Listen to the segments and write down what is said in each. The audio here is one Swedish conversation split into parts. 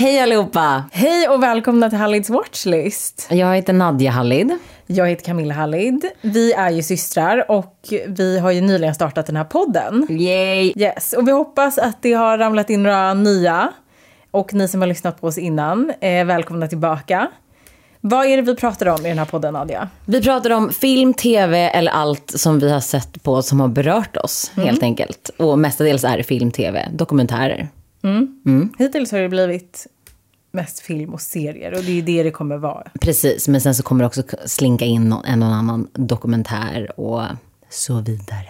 Hej allihopa! Hej och välkomna till Hallids Watchlist. Jag heter Nadja Hallid. Jag heter Camilla Hallid. Vi är ju systrar och vi har ju nyligen startat den här podden. Yay! Yes, och vi hoppas att det har ramlat in några nya. Och ni som har lyssnat på oss innan, är välkomna tillbaka. Vad är det vi pratar om i den här podden, Nadja? Vi pratar om film, tv eller allt som vi har sett på som har berört oss helt enkelt. Och mestadels är det film, tv, dokumentärer. Hittills har det blivit mest film och serier och det är det det kommer vara. Precis, men sen så kommer det också slinka in en och annan dokumentär och så vidare.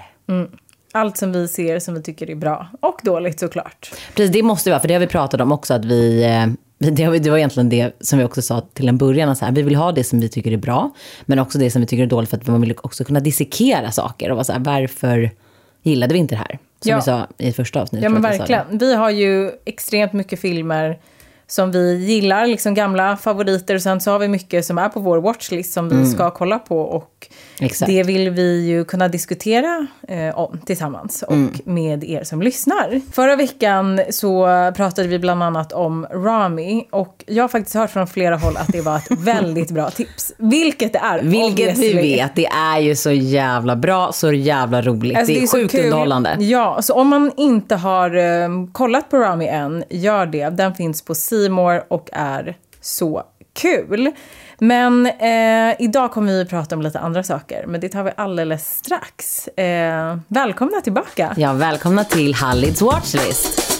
Allt som vi ser som vi tycker är bra och dåligt såklart. Precis, det måste vara, för det har vi pratat om också att vi eh, det, har vi- det var egentligen det som vi också sa till en början. att Så här, vi vill ha det som vi tycker är bra, men också det som vi tycker är dåligt för att man vill också kunna dissekera saker och vara så här, varför gillade vi inte det här? Som Ja. vi sa i första avsnittet. Ja men verkligen. Vi har ju extremt mycket filmer som vi gillar, liksom gamla favoriter. Och sen så har vi mycket som är på vår watchlist som vi ska kolla på. Och Exakt. det vill vi ju kunna diskutera eh, om tillsammans och med er som lyssnar. Förra veckan så pratade vi bland annat om Rami. Och jag har faktiskt hört från flera håll att det var ett väldigt bra tips. Vilket det är. Vilket vi vet, det är ju så jävla bra, så jävla roligt. Alltså, det är, så sjukt kul. underhållande. Ja, så om man inte har eh, kollat på Rami än, gör det. Den finns på C More och är så kul. Men eh, idag kommer vi prata om lite andra saker, men det tar vi alldeles strax. Eh, välkomna tillbaka! Ja, välkomna till Hallids Watchlist.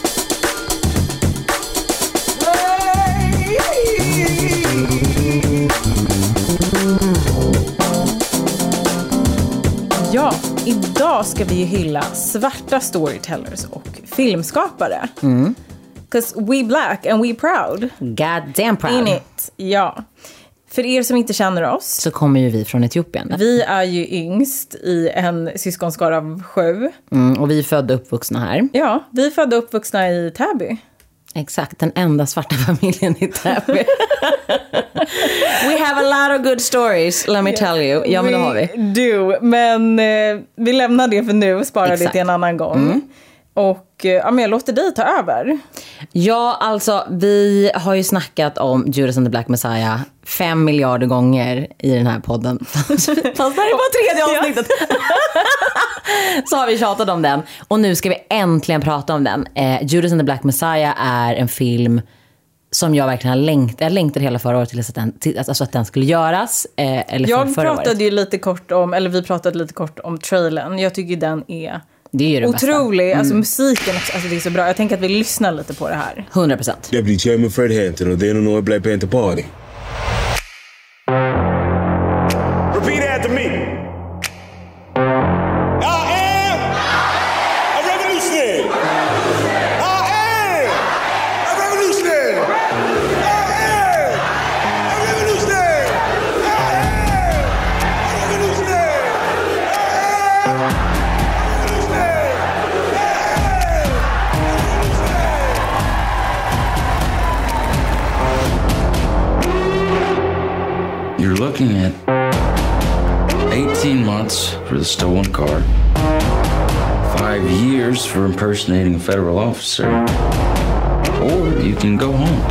Ja, idag ska vi ju hylla svarta storytellers och filmskapare. Mm. 'Cause we black and we proud. God damn proud. In it. Ja. För er som inte känner oss, Så kommer ju vi från Etiopien. Vi är ju yngst i en syskonskara av sju. Mm, och vi är födda och uppvuxna här. Ja, vi är födda och uppvuxna i Täby. Exakt, den enda svarta familjen i Täby. We have a lot of good stories, let me tell you. Ja, men det har vi. do, men eh, vi lämnar det för nu och sparar det Exakt. Mm. till en annan gång. Och eh, ja, men jag låter dig ta över. Ja, alltså vi har ju snackat om Judas and the Black Messiah fem miljarder gånger i den här podden. Fast det här är bara tredje avsnittet. Så har vi tjatat om den. Och nu ska vi äntligen prata om den. Eh, Judas and the Black Messiah är en film som jag verkligen har längtat, jag längtade hela förra året till att den, till, alltså att den skulle göras. Eh, eller Jag för, förra pratade året. ju lite kort om, eller vi pratade lite kort om trailern. Jag tycker den är Det är ju det bästa. Mm. otrolig. Alltså musiken också, alltså det är så bra. Jag tänker att vi lyssnar lite på det här. 100 procent. Deputy Chairman Fred Hampton of the Illinois Black Panther Party. For impersonating a federal officer, or you can go home.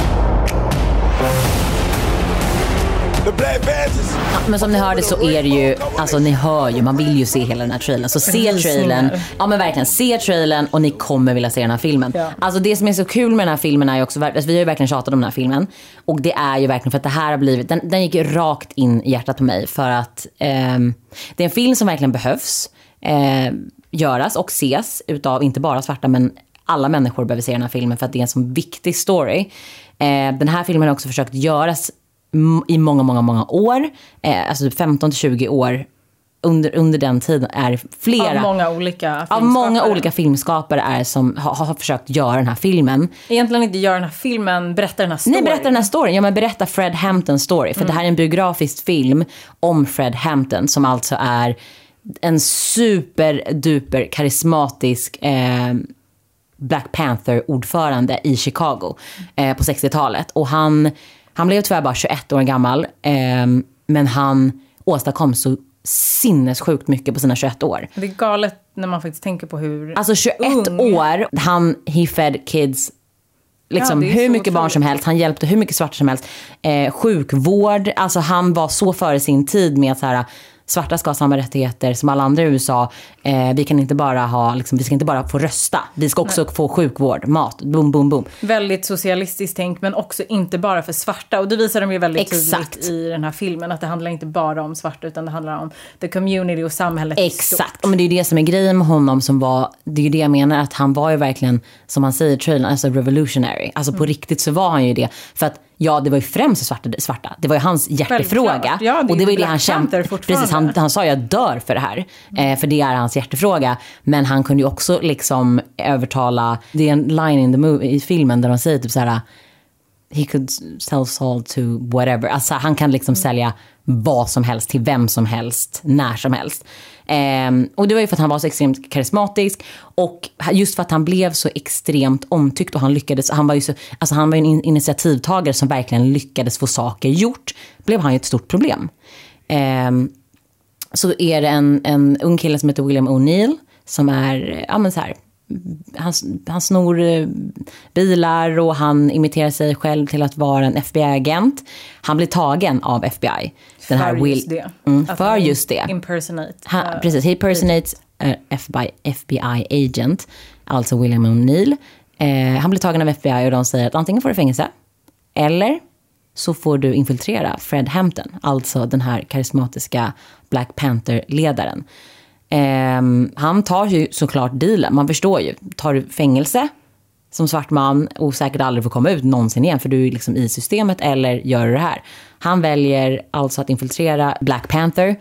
The Black Panthers. Men som ni hörde så är det ju, alltså ni hör ju, man vill ju se hela den här trailern. Så se trailern, ja men verkligen, se trailern och ni kommer vilja se den här filmen. Ja. Alltså det som är så kul med den här filmen är ju också, alltså vi har ju verkligen tjatat om den här filmen. Och det är ju verkligen för att det här har blivit, den, den gick ju rakt in i hjärtat på mig. För att ehm, det är en film som verkligen behövs eh, göras och ses utav inte bara svarta men alla människor behöver se den här filmen för att det är en så viktig story. Eh, den här filmen har också försökt göras i många, många, många år. Eh, alltså typ 15 till 20 år. Under, under den tiden är flera. Av många olika av många filmskapare. olika filmskapare är som har, har försökt göra den här filmen. Egentligen inte göra den här filmen, berätta den här storyn. Nej, berätta den här storyn. Ja, men berätta Fred Hamptons story. För det här är en biografisk film om Fred Hampton som alltså är en superduper karismatisk eh, Black Panther-ordförande i Chicago eh, på 60-talet. Och han, han blev tyvärr bara 21 år gammal. Eh, men han åstadkom så sinnessjukt mycket på sina 21 år. Det är galet när man faktiskt tänker på hur Alltså 21 ung. år, han, he fed kids liksom, Ja, hur mycket barn otroligt. som helst. Han hjälpte hur mycket svarta som helst. Eh, sjukvård, alltså han var så före sin tid med att så här, svarta ska ha samma rättigheter som alla andra i USA. Eh, vi kan inte bara ha, liksom, vi ska inte bara få rösta. Vi ska också få sjukvård, mat, boom, boom, boom. Väldigt socialistiskt tänk, men också inte bara för svarta. Och det visar de ju väldigt Exakt. tydligt i den här filmen. Att det handlar inte bara om svarta, utan det handlar om the community och samhället. Exakt, men det är ju det som är grejen med honom som var, det är ju det jag menar att han var ju verkligen, som han säger i trailern, alltså revolutionary. Alltså Mm. på riktigt så var han ju det. För att ja, det var ju främst svarta, svarta. det var ju hans hjärtefråga. Ja, det och det var ju det han kämpade, precis, han, han sa jag dör för det här. Eh, för det är hans hjärtefråga. Men han kunde ju också liksom övertala, det är en line in the movie, i filmen där de säger typ så här he could sell salt to whatever. Alltså han kan liksom sälja vad som helst till vem som helst, när som helst. Ehm, och det var ju för att han var så extremt karismatisk och just för att han blev så extremt omtyckt och han lyckades, han var ju så, alltså han var en in- initiativtagare som verkligen lyckades få saker gjort, blev han ju ett stort problem. Ehm, så är det en, en ung kille som heter William O'Neill som är, ja men så här, han, han snor eh, bilar och han imiterar sig själv till att vara en FBI-agent. Han blir tagen av FBI. Den här för Will- just det. Mm, för just det. Impersonate. Han, eh, precis, he personates uh, FBI, FBI agent, alltså William O'Neill. Eh, han blir tagen av FBI och de säger att antingen får du fängelse eller så får du infiltrera Fred Hampton, alltså den här karismatiska Black Panther-ledaren. Ehm, han tar ju såklart dealen, man förstår ju. Tar du fängelse som svart man och säkert aldrig får komma ut någonsin igen för du är liksom i systemet eller gör det här. Han väljer alltså att infiltrera Black Panther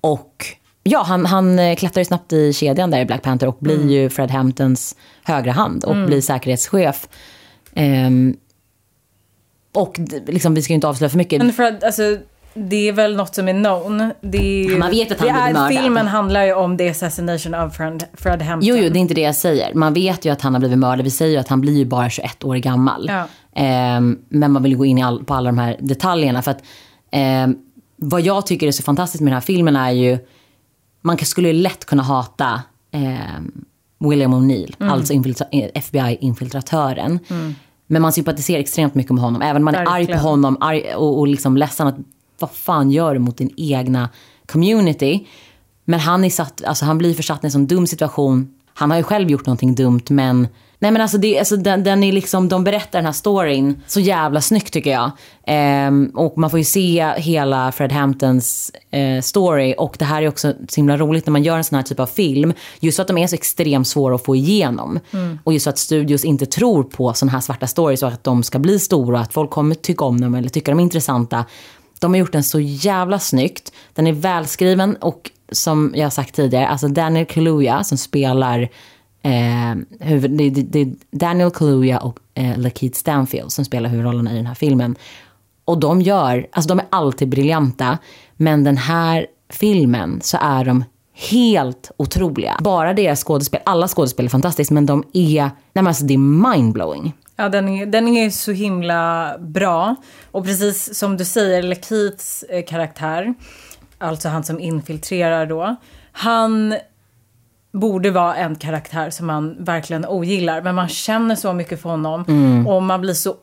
och ja, han, han eh, klättrar ju snabbt i kedjan där i Black Panther och blir ju Fred Hamptons högra hand och blir säkerhetschef. Ehm, och liksom, vi ska ju inte avslöja för mycket. Men att, alltså, det är väl något som är known. Det är Man vet att han är, mördad. Filmen handlar ju om the assassination of Fred, Fred Hampton. Jo, jo, det är inte det jag säger. Man vet ju att han har blivit mördad. Vi säger ju att han blir ju bara 21 år gammal. Ja. Ehm, men man vill gå in i all, på alla de här detaljerna. För att ehm, vad jag tycker är så fantastiskt med den här filmen är ju, man skulle ju lätt kunna hata ehm, William O'Neill, Mm. alltså infiltra- eh, FBI-infiltratören. Men man sympatiserar extremt mycket med honom. Även om man är arg på honom arg, och, och liksom ledsen att vad fan gör du mot din egna community? Men han, är satt, alltså han blir försatt i en sån dum situation. Han har ju själv gjort någonting dumt men Nej men alltså, det, alltså den, den är liksom, de berättar den här storyn så jävla snyggt tycker jag. Ehm, och man får ju se hela Fred Hamptons eh, story och det här är också så himla roligt när man gör en sån här typ av film. Just för att de är så extremt svåra att få igenom. Och just för att studios inte tror på såna här svarta stories och att de ska bli stora att folk kommer tycka om dem eller tycka de är intressanta. De har gjort den så jävla snyggt. Den är välskriven och som jag har sagt tidigare, alltså Daniel Kaluuya som spelar eh, huvud, det, det, det är Daniel Kaluuya och eh, Lakeith Stanfield som spelar huvudrollerna i den här filmen. Och de gör, alltså de är alltid briljanta, men den här filmen så är de helt otroliga. Bara deras skådespel, alla skådespel är fantastiskt, men de är, nej men alltså det är mindblowing. Ja, den är, den är så himla bra. Och precis som du säger, Lakeiths eh, karaktär, alltså han som infiltrerar då, han borde vara en karaktär som man verkligen ogillar. Men man känner så mycket för honom och man blir så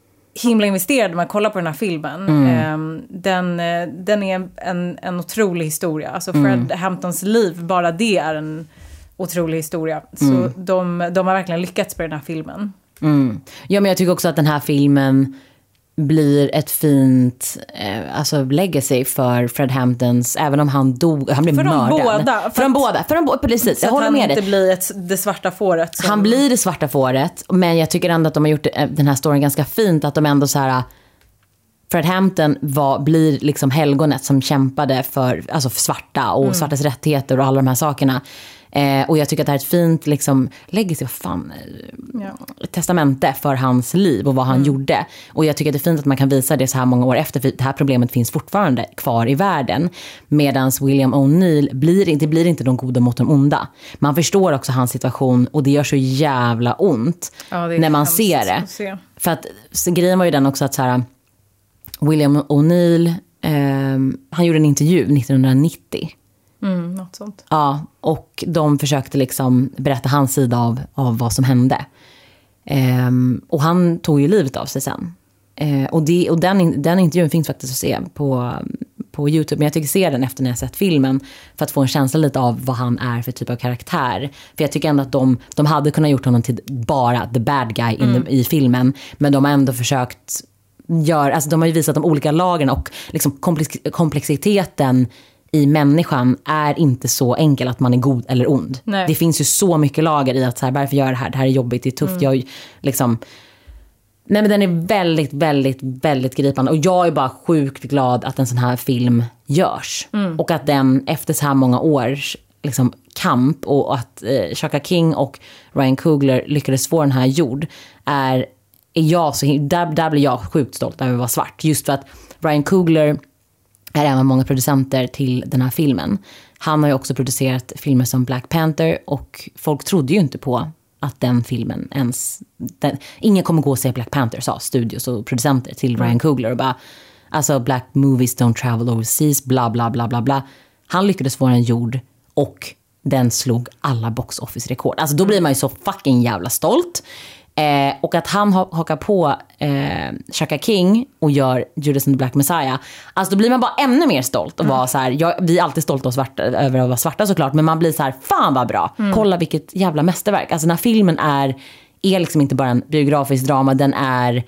himla investerad när man kollar på den här filmen. Ehm, den, eh, den är en, en otrolig historia. Alltså Fred Hamptons liv, bara det är en otrolig historia. Så de, de har verkligen lyckats med den här filmen. Mm. Ja, men jag tycker också att den här filmen blir ett fint eh, alltså legacy för Fred Hamptons, även om han dog, han blev För de mördad. båda, för För de att- båda, för de båda, precis. Så Jag att håller han med inte dig. blir ett, det svarta fåret. Som, Han blir det svarta fåret, men jag tycker ändå att de har gjort eh, den här storyn ganska fint. Att de ändå så här... Fred Hampton var, blir liksom helgonet som kämpade för, alltså för svarta och Mm. svartas rättigheter och alla de här sakerna. Eh, och jag tycker att det här är ett fint liksom, legacy, vad fan, eh, Ja. testamente för hans liv och vad han gjorde. Och jag tycker att det är fint att man kan visa det så här många år efter, för det här problemet finns fortfarande kvar i världen. Medan William O'Neill, blir, det blir inte de goda mot de onda. Man förstår också hans situation och det gör så jävla ont Ja, när man ser det. se. För att grejen var ju den också att så här, William O'Neill, ehm, han gjorde en intervju 1990. Mm, något sånt. Ja, och de försökte liksom berätta hans sida av, av vad som hände. Ehm, och han tog ju livet av sig sen. Eh, och det, och den, den intervjun finns faktiskt att se på, på YouTube. Men jag tycker se den efter när jag sett filmen. För att få en känsla lite av vad han är för typ av karaktär. För jag tycker ändå att de, de hade kunnat gjort honom till bara the bad guy in the, i filmen. Men de har ändå försökt göra, alltså de har ju visat de olika lagren och liksom komplex, komplexiteten i människan är inte så enkel att man är god eller ond. Nej. Det finns ju så mycket lager i att så här, varför gör jag det här? Det här är jobbigt, det är tufft. Jag, liksom, Nej men den är väldigt, väldigt, väldigt gripande. Och jag är bara sjukt glad att en sån här film görs. Och att den efter så här många års liksom, kamp och att eh, Chaka King och Ryan Coogler lyckades få den här gjord. Är, är jag så, där, där blir jag sjukt stolt över att vara svart. Just för att Ryan Coogler är en av många producenter till den här filmen. Han har ju också producerat filmer som Black Panther och folk trodde ju inte på att den filmen ens... Den, ingen kommer gå och se Black Panther, sa studios och producenter till Ryan Coogler. Och bara, alltså black movies don't travel overseas, bla bla bla bla bla. Han lyckades få den gjord och den slog alla box office-rekord. Alltså då blir man ju så fucking jävla stolt. Eh, och att han ha- hakar på eh, Chaka King och gör Judas and the Black Messiah. Alltså då blir man bara ännu mer stolt. Och vara så här, jag, vi är alltid stolta svarta, över att vara svarta såklart. Men man blir så här, fan vad bra. Kolla vilket jävla mästerverk. Alltså den här filmen är, är liksom inte bara en biografisk drama. Den är,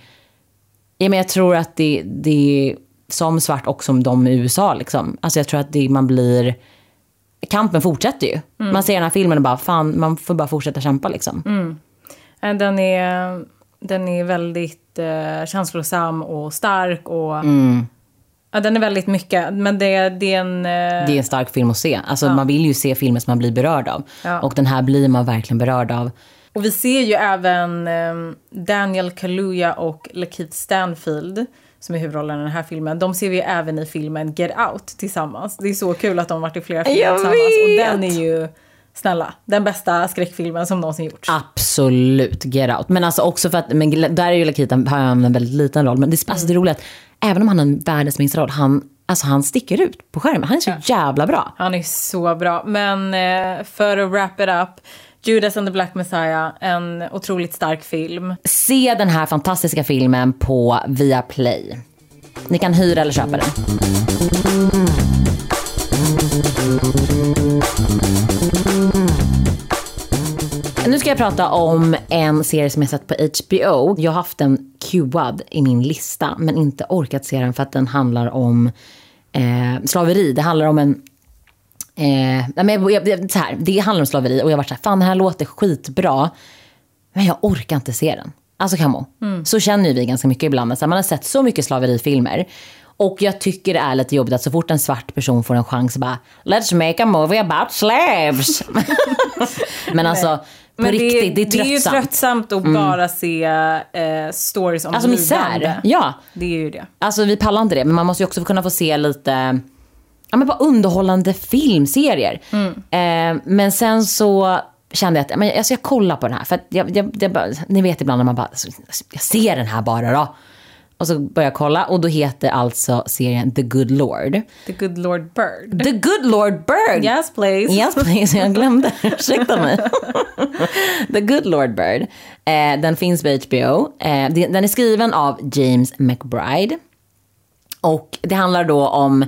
ja, men jag tror att det, det är som svart och som de i USA. Liksom. Alltså jag tror att det, man blir, kampen fortsätter ju. Man ser den här filmen och bara, fan man får bara fortsätta kämpa liksom. Eh, Den är, den är väldigt eh, känslosam och stark och... Ja, den är väldigt mycket, men det, det är en... Eh, Det är en stark film att se. Alltså, Man vill ju se filmer som man blir berörd av. Ja. Och den här blir man verkligen berörd av. Och vi ser ju även eh, Daniel Kaluuya och Lakeith Stanfield som är huvudrollen i den här filmen. De ser vi även i filmen Get Out tillsammans. Det är så kul att de varit i flera filmer Jag tillsammans. Och den är ju, snälla, den bästa skräckfilmen som någonsin gjorts. Absolut, Get Out. Men alltså också för att, men där är ju Lakita, har han en väldigt liten roll. Men det, alltså det är att även om han har en världens minsta roll, han, alltså han sticker ut på skärmen. Han är så jävla bra. Han är så bra. Men eh, för att wrap it up, Judas and the Black Messiah, en otroligt stark film. Se den här fantastiska filmen på Viaplay. Ni kan hyra eller köpa den. Ska jag prata om en serie som jag sett på HBO. Jag har haft den cuad i min lista men inte orkat se den för att den handlar om eh, slaveri. Det handlar om en Eh, nej, men jag, jag, så här, det handlar om slaveri och jag var så här, fan den här låter skitbra. Men jag orkar inte se den. Alltså Camo, så känner ju vi ganska mycket ibland. Så här, man har sett så mycket slaverifilmer. Och jag tycker det är lite jobbigt att så fort en svart person får en chans bara Let's make a movie about slaves. men alltså på Men riktigt, det, är det är ju tröttsamt. tröttsamt att bara se eh, stories om Alltså misär. Ja. Det är ju det. Alltså vi pallar inte det, men man måste ju också kunna få se lite ja, men bara underhållande filmserier. Eh, men sen så kände jag att men, alltså, jag kollar på den här. För jag, jag, jag ni vet ibland när man bara, alltså, jag ser den här bara då. Och så börjar jag kolla och då heter alltså serien The Good Lord. The Good Lord Bird. The Good Lord Bird! Yes please. Yes please, jag glömde. Ursäkta mig. The Good Lord Bird. Eh, den finns på HBO. Eh, den är skriven av James McBride. Och det handlar då om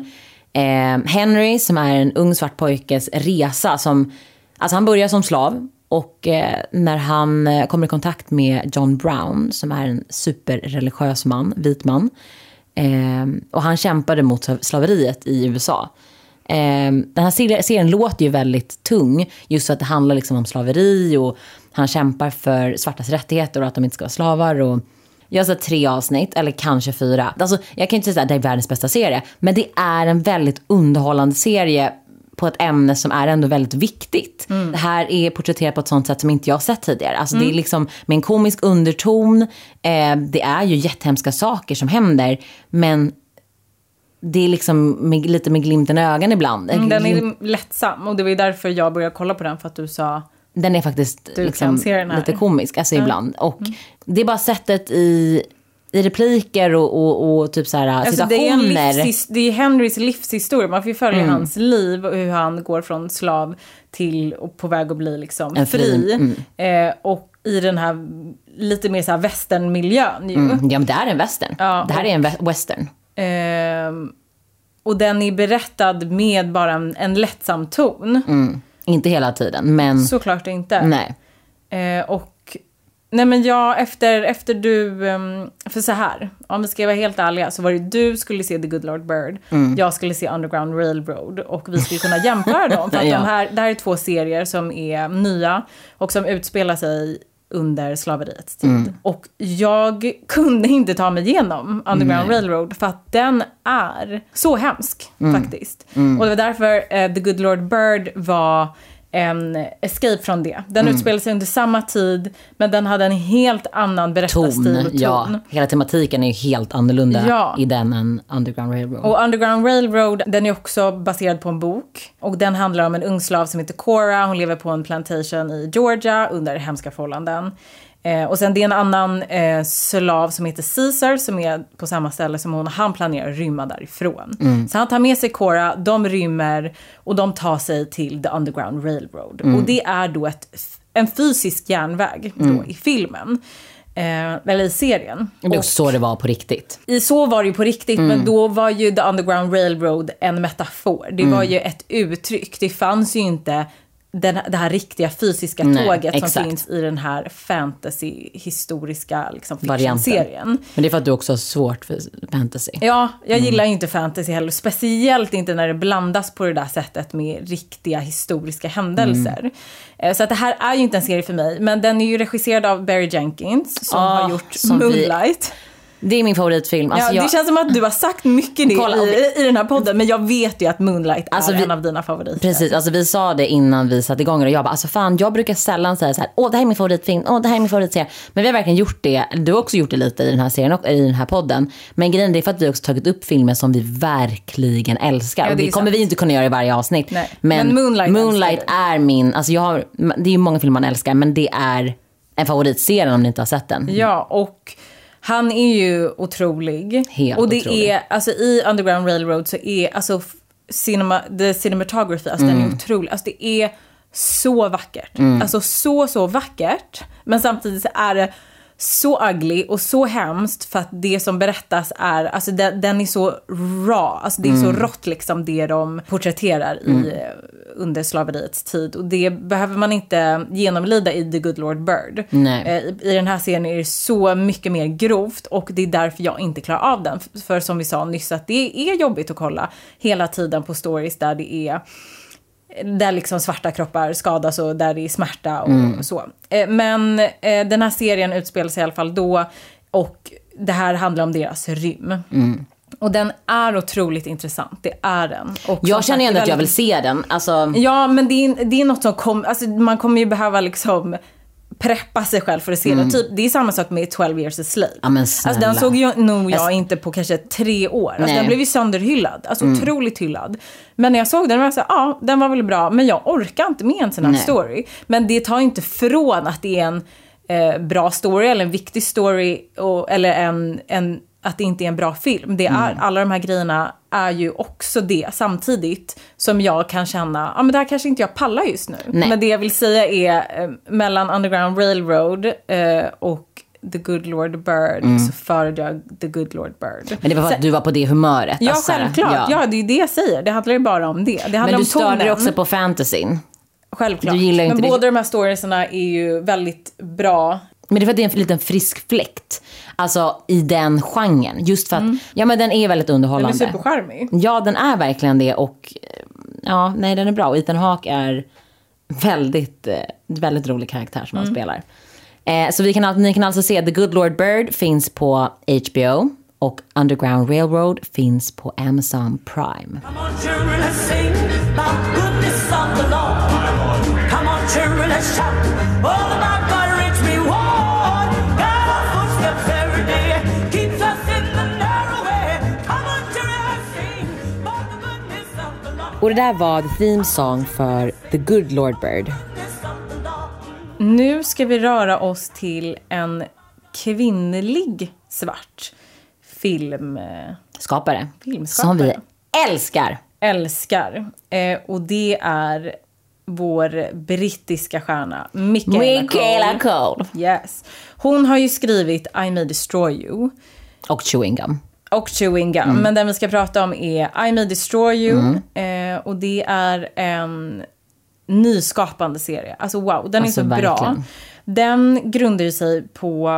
eh, Henry som är en ung svart pojkes resa. Som, alltså han börjar som slav och eh, när han eh, kommer i kontakt med John Brown som är en superreligiös man, vit man. Eh, och han kämpade mot slaveriet i USA. Eh, den här serien, serien låter ju väldigt tung, just för att det handlar liksom om slaveri och han kämpar för svartas rättigheter och att de inte ska vara slavar. Och jag har sett tre avsnitt, eller kanske fyra. Alltså, jag kan inte säga att det är världens bästa serie, men det är en väldigt underhållande serie på ett ämne som är ändå väldigt viktigt. Det här är porträtterat på ett sånt sätt som inte jag har sett tidigare. Alltså det är liksom med en komisk underton. Eh, det är ju jättehemska saker som händer, men det är liksom med, lite med glimten i ögat ibland. Mm, Den är lättsam och det var ju därför jag började kolla på den för att du sa den är faktiskt liksom lite komisk alltså ibland. Och det är bara sättet i, i repliker och, och, och typ så här Alltså det, är situationer. livshis- det är Henrys livshistoria. Man får ju följa Mm. hans liv och hur han går från slav till och på väg att bli liksom En fri- mm. Eh, och i den här lite mer så här västernmiljön ju. Mm, ja men det är en western. Ja, det här är en we- western. Ehm, och den är berättad med bara en, en lättsam ton. Inte hela tiden men Såklart inte. nej. Eh, och nej men jag, efter, efter du, ehm, för så här, om vi ska vara helt ärliga så var det du skulle se The Good Lord Bird, Mm. jag skulle se Underground Railroad och vi skulle kunna jämföra dem. För att Ja. de här, det här är två serier som är nya och som utspelar sig under slaveriets tid. Mm. Och jag kunde inte ta mig igenom Underground Railroad för att den är så hemsk Mm. faktiskt. Och det var därför eh, The Good Lord Bird var en escape från det. Den Mm. utspelade sig under samma tid, men den hade en helt annan berättarstil Ton, och ton. ja. Hela tematiken är ju helt annorlunda Ja. i den än Underground Railroad. Och Underground Railroad, den är också baserad på en bok. Och den handlar om en ung slav som heter Cora. Hon lever på en plantation i Georgia under hemska förhållanden. Eh, och sen det är en annan eh, slav som heter Caesar som är på samma ställe som hon. Han planerar att rymma därifrån. Så han tar med sig Cora, de rymmer och de tar sig till The Underground Railroad. Och det är då ett, en fysisk järnväg då, i filmen. Eh, eller i serien. det är så det var på riktigt. I så var det ju på riktigt, Mm. men då var ju The Underground Railroad en metafor. Det Mm. var ju ett uttryck. Det fanns ju inte den, det här riktiga fysiska Nej, tåget som exakt. finns i den här fantasy-historiska liksom, fiction-serien. Men det är för att du också har svårt för fantasy. Ja, jag Mm. gillar ju inte fantasy heller. Speciellt inte när det blandas på det där sättet med riktiga historiska händelser. Mm. Eh, Så att det här är ju inte en serie för mig. Men den är ju regisserad av Barry Jenkins som Ah, har gjort som vi- Moonlight. Det är min favoritfilm. Alltså, ja, jag, Det känns som att du har sagt mycket det Kolla, i, i den här podden, men jag vet ju att Moonlight Alltså, är vi- en av dina favoriter. Precis, alltså vi sa det innan vi satte igång och jag bara, alltså fan jag brukar sällan säga så här, åh det här är min favoritfilm, åh det här är min favoritserie. Men vi har verkligen gjort det, du har också gjort det lite i den här serien och i den här podden. Men grejen är för att vi också tagit upp filmer som vi verkligen älskar. Ja, det det kommer sant. vi inte kunna göra i varje avsnitt. Men, men Moonlight Moonlight är min, alltså jag har, det är ju många filmer man älskar men det är en favoritserie om ni inte har sett den. Ja, och han är ju otrolig. Helt och det otrolig. är, alltså i Underground Railroad så är, alltså cinema, the cinematography, alltså Mm. den är otrolig. Alltså det är så vackert. Mm. Alltså så, så vackert. Men samtidigt så är det så ugly och så hemskt för att det som berättas är, alltså den, den är så raw, alltså det är Mm. så rått liksom det de porträtterar i, eh, under slaveriets tid. Och det behöver man inte genomlida i The Good Lord Bird. Nej. Eh, I, I den här serien är det så mycket mer grovt och det är därför jag inte klarar av den. För som vi sa nyss att det är jobbigt att kolla hela tiden på stories där det är där liksom svarta kroppar skadas och där det är smärta och så. Eh, Men eh, den här serien utspelar sig i alla fall då och det här handlar om deras rym. Och den är otroligt intressant, det är den. Och Jag känner ändå är att jag vill väldigt- se den. Alltså, Ja, men det är, det är något som kommer, alltså man kommer ju behöva liksom preppa sig själv för att se den. Typ, det är samma sak med 12 years a slave. Mm. Ja, alltså den såg ju nog jag Jag- inte på kanske tre år. Alltså. Mm. den blev ju sönderhyllad. Alltså otroligt hyllad. Men när jag såg den var jag så här, ja den var väl bra, men jag orkar inte med en sån här Nej. story. Men det tar inte från att det är en eh, bra story eller en viktig story och, eller en, en, att det inte är en bra film. Det är, Mm. Alla de här grejerna är ju också det samtidigt som jag kan känna, ja men det här kanske inte jag pallar just nu. Nej. Men det jag vill säga är eh, mellan Underground Railroad eh, och The Good Lord Bird så föredrar jag The Good Lord Bird. Mm. men det var för att du var på det humöret. Ja, alltså, självklart. Ja. det är ju det jag säger. Det handlar ju bara om det. Det handlar Men om du störde dig också på fantasyn. Självklart. Du gillar ju inte Men båda de här storiesarna är ju väldigt bra. Men det är för att det är en liten frisk fläkt. Alltså i den genren. Just för att, ja men den är väldigt Den är underhållande. supercharmig. Ja, den är verkligen det och eh, ja, nej den är bra. Och Ethan Hawke är väldigt, eh, väldigt rolig karaktär som han spelar. Eh, så vi kan, ni kan alltså se The Good Lord Bird finns på HBO och Underground Railroad finns på Amazon Prime. Come on, Och det där var the theme song för The Good Lord Bird. Nu ska vi röra oss till en kvinnlig svart film. eh, Skapare. Filmskapare. Som vi älskar. älskar. Eh, och det är vår brittiska stjärna Michaela, Michaela Cole. Cole. Yes. Hon har ju skrivit I may destroy you Och chewing gum. Och Chewing Gum. Mm. Men den vi ska prata om är I may destroy you. Eh, och det är en nyskapande serie. Alltså wow, den Alltså, är så bra. verkligen. Den grundar ju sig på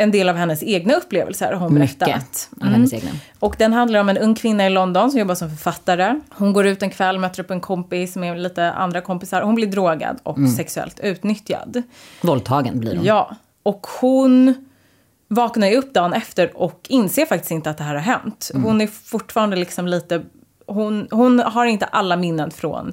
en del av hennes egna upplevelser har hon Mycket berättat. av hennes egna. Och den handlar om en ung kvinna i London som jobbar som författare. Hon går ut en kväll, möter upp en kompis med lite andra kompisar. Hon blir drogad och Mm. sexuellt utnyttjad. Våldtagen blir hon. Ja, och hon vaknar ju upp dagen efter och inser faktiskt inte att det här har hänt. Mm. Hon är fortfarande liksom lite... Hon, hon har inte alla minnen från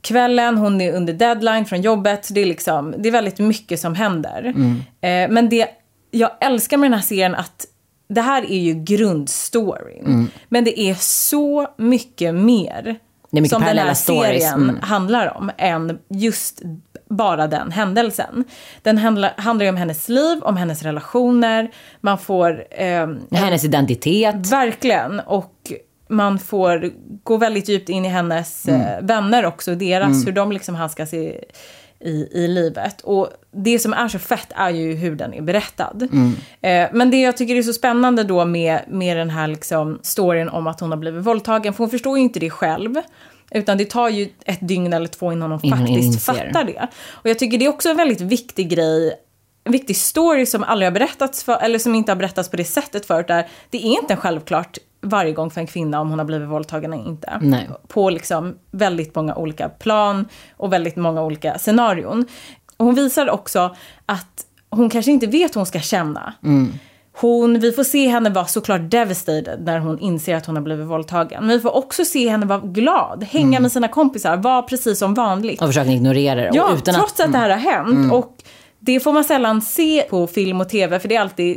kvällen, hon är under deadline från jobbet. Det är, liksom, det är väldigt mycket som händer. Mm. Eh, men det jag älskar med den här serien att det här är ju grundstoryn. Mm. Men det är så mycket mer mycket som den här stories, serien mm. handlar om än just bara den händelsen. Den handlar, handlar ju om hennes liv, om hennes relationer. Man får... ehm, Hennes identitet. Verkligen. Och man får gå väldigt djupt in i hennes Mm. eh, vänner också. Deras, hur de liksom handskas i, i, i livet. Och det som är så fett är ju hur den är berättad. Mm. Eh, men det jag tycker är så spännande då med, med den här liksom storyn om att hon har blivit våldtagen. För hon förstår ju inte det själv. Utan det tar ju ett dygn eller två innan hon faktiskt inser. fattar det. Och jag tycker det är också en väldigt viktig grej en viktig story som aldrig har berättats för, eller som inte har berättats på det sättet förut. Där det är inte självklart varje gång för en kvinna om hon har blivit våldtagen eller inte. Nej. På liksom väldigt många olika plan och väldigt många olika scenarion. Och hon visar också att hon kanske inte vet hur hon ska känna. Hon, vi får se henne vara såklart devastated när hon inser att hon har blivit våldtagen. Men vi får också se henne vara glad, hänga med sina kompisar, vara precis som vanligt. Och försöker ignorera det. Ja, och utan trots att, att det här har hänt. Och det får man sällan se på film och tv, för det är alltid,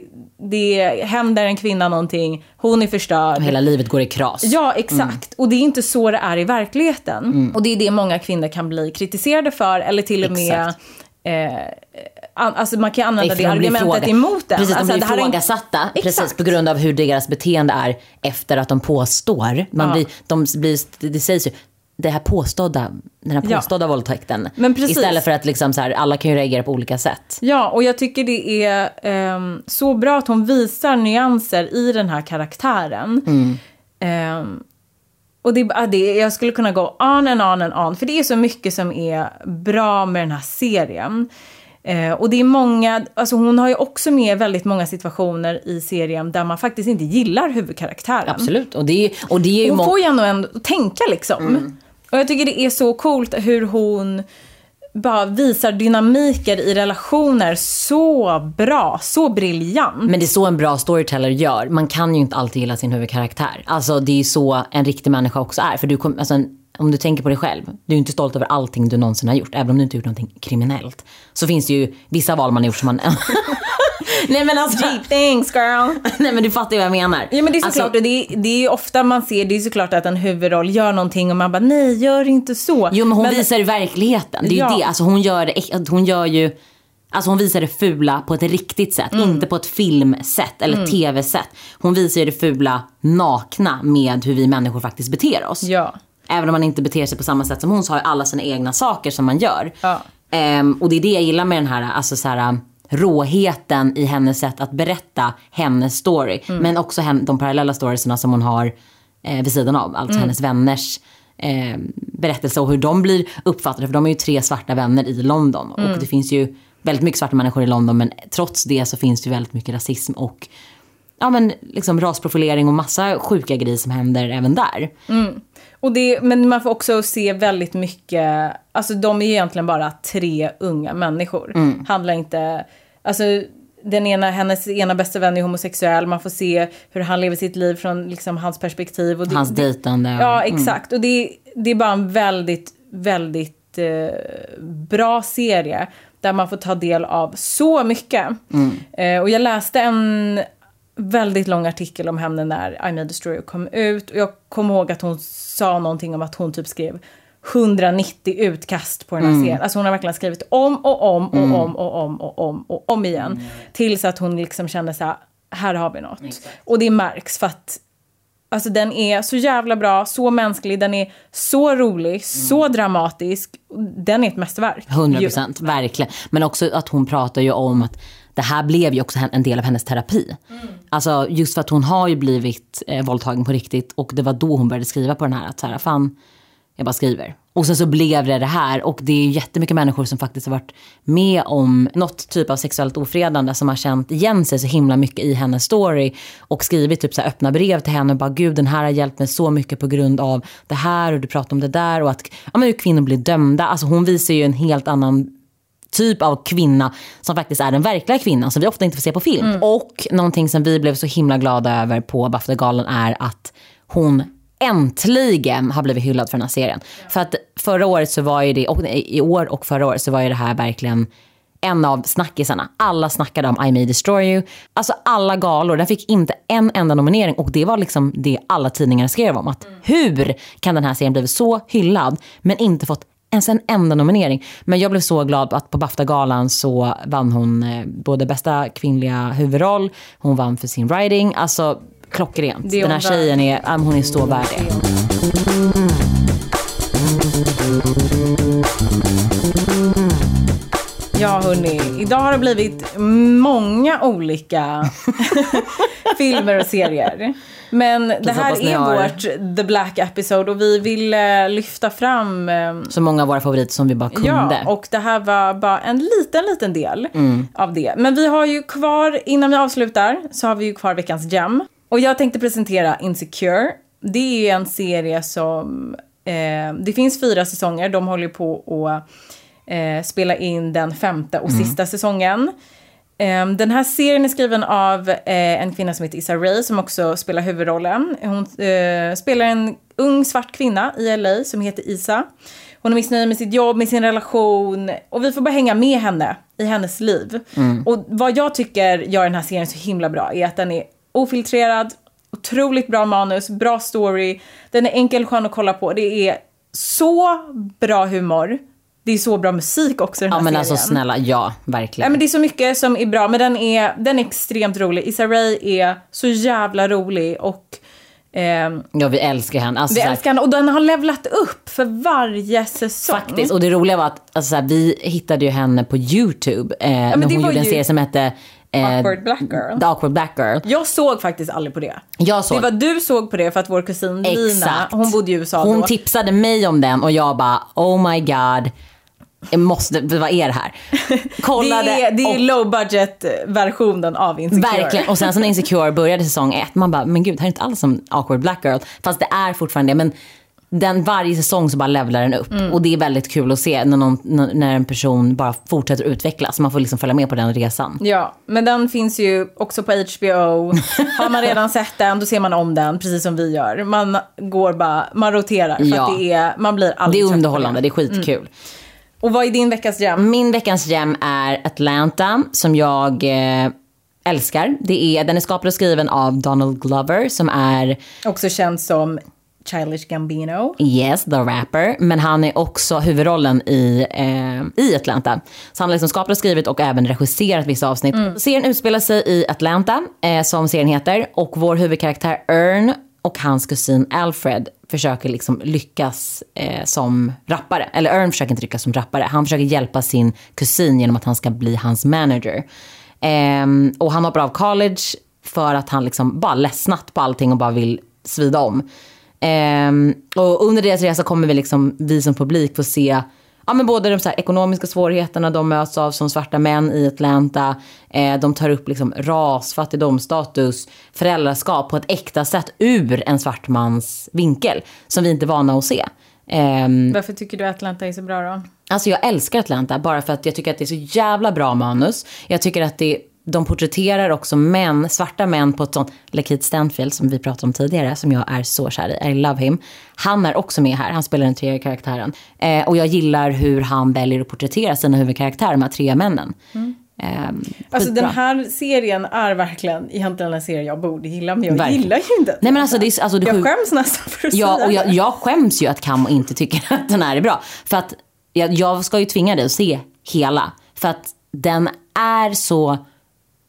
det händer en kvinna någonting, hon är förstörd. hela livet går i kras. Ja, exakt. Och det är inte så det är i verkligheten. Och det är det många kvinnor kan bli kritiserade för, eller till och med. Eh, alltså man kan använda det argumentet emot den. Precis, alltså, de blir är ifrågasatta precis Exakt. på grund av hur deras beteende är efter att de påstår. Man Ja. blir, de blir, det sägs ju, det här påstådda, den här Ja. påstådda våldtäkten. Men precis. Istället för att liksom så här, alla kan ju reagera på olika sätt. Ja, och jag tycker det är ehm, så bra att hon visar nyanser i den här karaktären. Ehm, och det, ja, det, jag skulle kunna gå on and on and on, för det är så mycket som är bra med den här serien. Eh, och det är många, alltså hon har ju också med väldigt många situationer i serien där man faktiskt inte gillar huvudkaraktären. Absolut. Och det är, och det är ju Hon får ju ändå att tänka liksom. Och jag tycker det är så coolt hur hon bara visar dynamiker i relationer så bra, så briljant. Men det är så en bra storyteller gör. Man kan ju inte alltid gilla sin huvudkaraktär. Alltså det är ju så en riktig människa också är. För du kom, alltså, en- om du tänker på dig själv. Du är inte stolt över allting du någonsin har gjort. Även om du inte gjort någonting kriminellt. Så finns det ju vissa val man har gjort som man... Nej men alltså... Gee, thanks girl. Nej men du fattar ju vad jag menar. Ja men det är Alltså, såklart, och det, är, det är ju ofta man ser, det är såklart att en huvudroll gör någonting och man bara nej, gör inte så. Jo men hon visar ju verkligheten. Det är ju Ja. det. Alltså hon gör det, hon gör ju... Alltså hon visar det fula på ett riktigt sätt. Mm. Inte på ett filmsätt eller tv-sätt. Hon visar ju det fula nakna med hur vi människor faktiskt beter oss. Ja. Även om man inte beter sig på samma sätt som hon så har ju alla sina egna saker som man gör. Ja. Ehm, och det är det jag gillar med den här, alltså så här råheten i hennes sätt att berätta hennes story. Mm. Men också hen, de parallella storiesarna som hon har eh, vid sidan av. Alltså Mm. hennes vänners eh, berättelse och hur de blir uppfattade. För de är ju tre svarta vänner i London. Mm. Och det finns ju väldigt mycket svarta människor i London. Men trots det så finns det ju väldigt mycket rasism och ja, men liksom rasprofilering och massa sjuka grejer som händer även där. Och det, men man får också se väldigt mycket, alltså de är ju egentligen bara tre unga människor. Mm. Handlar inte, alltså den ena, hennes ena bästa vän är homosexuell, man får se hur han lever sitt liv från liksom, hans perspektiv. Och det, Hans det, dejtande. och- Ja, exakt. Och det, det är bara en väldigt, väldigt eh, bra serie där man får ta del av så mycket. Eh, och jag läste en väldigt lång artikel om henne när I May Destroy kom ut. Och jag kommer ihåg att hon sa någonting om att hon typ skrev 190 utkast på den här serien. Alltså hon har verkligen skrivit om och om och om och om och om och om igen. Tills att hon liksom kände så här, här har vi något. Och det märks för att Alltså den är så jävla bra, så mänsklig, den är så rolig, så dramatisk. Den är ett mästerverk. 100 procent, verkligen. Men också att hon pratar ju om att det här blev ju också en del av hennes terapi. Alltså just för att hon har ju blivit eh, våldtagen på riktigt och det var då hon började skriva på den här att så här, fan, jag bara skriver. Och sen så blev det det här och det är ju jättemycket människor som faktiskt har varit med om något typ av sexuellt ofredande som har känt igen sig så himla mycket i hennes story och skrivit typ så här öppna brev till henne och bara gud den här har hjälpt mig så mycket på grund av det här och du pratar om det där och att ja, men hur kvinnor blir dömda. Alltså hon visar ju en helt annan typ av kvinna som faktiskt är den verkliga kvinnan som vi ofta inte får se på film. Och någonting som vi blev så himla glada över på Bafta-galan är att hon äntligen har blivit hyllad för den här serien. För att förra året så var ju det, och i år och förra året så var ju det här verkligen en av snackisarna. Alla snackade om I may destroy you. Alltså alla galor, den fick inte en enda nominering och det var liksom det alla tidningar skrev om. Att hur kan den här serien blivit så hyllad men inte fått ens en enda nominering. Men jag blev så glad att på Bafta-galan så vann hon eh, både bästa kvinnliga huvudroll, hon vann för sin writing. Alltså klockrent. Den här tjejen är, hon är så värd det. Ja hörni, idag har det blivit många olika filmer och serier. Men det här är har- vårt The Black Episode och vi ville lyfta fram eh, Så många av våra favoriter som vi bara kunde. Ja, och det här var bara en liten, liten del Mm. av det. Men vi har ju kvar, innan vi avslutar, så har vi ju kvar veckans gem. Och jag tänkte presentera Insecure. Det är en serie som, eh, det finns fyra säsonger, de håller på att eh, spela in den femte och Mm. sista säsongen. Eh, Den här serien är skriven av eh, en kvinna som heter Issa Rae som också spelar huvudrollen. Hon eh, spelar en ung svart kvinna i LA som heter Isa. Hon är missnöjd med sitt jobb, med sin relation och vi får bara hänga med henne i hennes liv. Och vad jag tycker gör den här serien så himla bra är att den är ofiltrerad, otroligt bra manus, bra story, den är enkel skön att kolla på. Det är så bra humor. Det är så bra musik också i den här Ja men serien. alltså snälla, ja verkligen. Ja, men det är så mycket som är bra, men den är, den är extremt rolig. Issa Rae är så jävla rolig och ehm, Ja vi älskar henne. Alltså, vi älskar henne. Och den har levlat upp för varje säsong. Faktiskt. Och det roliga var att alltså, så här, vi hittade ju henne på YouTube. Eh, när det hon gjorde en ju- serie som hette eh, Awkward Black Girl. The Awkward Black Girl. Jag såg faktiskt aldrig på det. Jag såg. Det var du såg på det för att vår kusin Lina, Exakt. hon bodde i USA Hon då. tipsade mig om den och jag bara oh my god. Jag måste, vad är det här? Kollade det är, det är och, low budget versionen av Insecure. Verkligen. Och sen så när Insecure började säsong ett, man bara, men gud, det här är inte alls som Awkward Black Girl. Fast det är fortfarande det. Men den, varje säsong så bara levlar den upp. Mm. Och det är väldigt kul att se när, någon, när en person bara fortsätter utvecklas. Man får liksom följa med på den resan. Ja, men den finns ju också på HBO. Har man redan sett den, då ser man om den, precis som vi gör. Man går bara, man roterar för Ja. det är, man blir Det aldrig är trött på underhållande, det är skitkul. Och vad är din veckas gem? Min veckans gem är Atlanta som jag eh, älskar. Det är, den är skapad och skriven av Donald Glover som är Också känd som Childish Gambino. Yes, the rapper. Men han är också huvudrollen i, eh, i Atlanta. Så han har liksom skapat och skrivit och även regisserat vissa avsnitt. Serien utspelar sig i Atlanta, eh, som serien heter. Och vår huvudkaraktär Ern och hans kusin Alfred försöker liksom lyckas eh, som rappare. Eller Ern försöker inte lyckas som rappare. Han försöker hjälpa sin kusin genom att han ska bli hans manager. Eh, och han hoppar av college för att han liksom bara ledsnat på allting och bara vill svida om. Eh, och under deras resa kommer vi, liksom, vi som publik få se ja, men både de så här, ekonomiska svårigheterna de möts av som svarta män i Atlanta. Eh, de tar upp liksom, ras, fattigdom, status, föräldraskap på ett äkta sätt ur en svart mans vinkel. Som vi inte är vana att se. Ehm, Varför tycker du Atlanta är så bra då? Alltså jag älskar Atlanta bara för att jag tycker att det är så jävla bra manus. Jag tycker att det, de porträtterar också män, svarta män på ett sånt, Lakeith Stanfield som vi pratade om tidigare, som jag är så kär i, I love him. Han är också med här, han spelar den tredje karaktären. Eh, och jag gillar hur han väljer att porträttera sina huvudkaraktärer, de här tre männen. Ehm, Alltså skitbra. den här serien är verkligen egentligen en serie jag borde gilla, men jag Verkligen. gillar ju inte Nej men alltså det är, alltså det Jag skäms nästan för att Ja, säga och jag, det. jag skäms ju att Cam inte tycker att den här är bra. För att jag, jag ska ju tvinga dig att se hela. För att den är så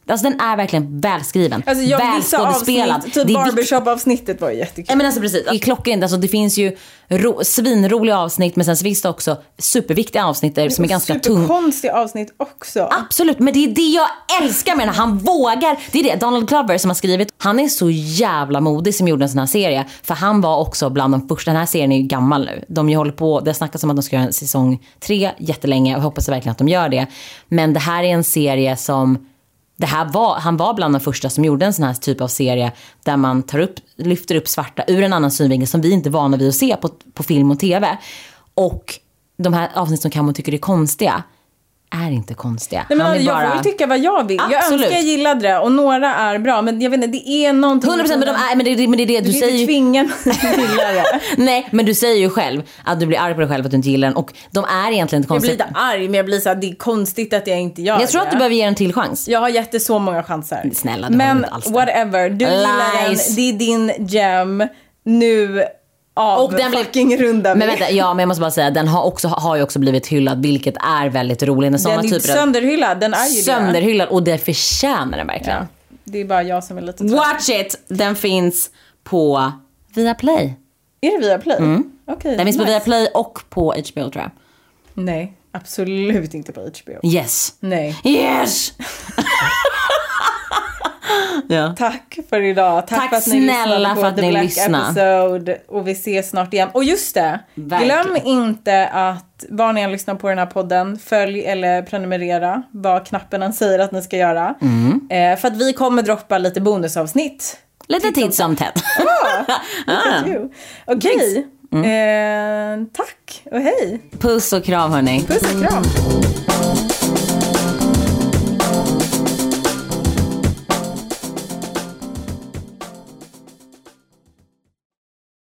Alltså den är verkligen välskriven. Alltså jag, välskådespelad. avsnitt, typ barbershop-avsnittet var ju jättekul. Ja, men alltså precis. Det är klockrent. Alltså, det finns ju ro, svinroliga avsnitt men sen så finns det också superviktiga avsnitt där, som är ganska tunga. Superkonstiga avsnitt också. Absolut, men det är det jag älskar med den. Han vågar. Det är det, Donald Glover som har skrivit. Han är så jävla modig som gjorde en sån här serie. För han var också bland de första. Den här serien är ju gammal nu. De ju håller på, det har snackats om att de ska göra en säsong tre jättelänge och jag hoppas verkligen att de gör det. Men det här är en serie som det här var, han var bland de första som gjorde en sån här typ av serie där man tar upp, lyfter upp svarta ur en annan synvinkel som vi inte är vana vid att se på, på film och tv. Och de här avsnitt som Camo tycker är konstiga är inte konstiga. Nej, men Han är jag bara... får väl tycka vad jag vill. Jag Absolut. önskar jag gillade det och några är bra men jag vet inte, det är någonting 100% men, de är, men, det, men det är det du Du säger inte ju. tvinga mig att gilla det. Nej men du säger ju själv att du blir arg på dig själv att du inte gillar den och de är egentligen inte Jag blir konstiga. lite arg men jag blir så här, det är konstigt att jag inte gör Jag tror det. att du behöver ge den en till chans. Jag har gett det så många chanser. Snälla, det har du Men inte alls det. whatever, du gillar Lies. den, det är din gem. Nu av Och den blev- fucking runda Men vänta, ja men jag måste bara säga den har, också, har ju också blivit hyllad vilket är väldigt roligt. När såna Den är typer sönderhyllad, den är ju. Sönderhyllad och det förtjänar den verkligen. Ja, det är bara jag som är lite trött. Watch it! Den finns på Viaplay. Är det Viaplay? Mm. Den finns på nice. Viaplay och på HBO tror jag. Nej, absolut inte på HBO. Yes. Nej. Yes! ja. Tack för idag. Tack, Tack för att ni snälla för att ni lyssnade. Och vi ses snart igen. Och just det, Verkligen. glöm inte att var ni än lyssnar på den här podden, följ eller prenumerera vad knappen än säger att ni ska göra. Mm. Eh, för att vi kommer droppa lite bonusavsnitt. Lite titt som tätt. Okej, Mm. eh, tack och hej. Puss och kram hörni. Puss och kram.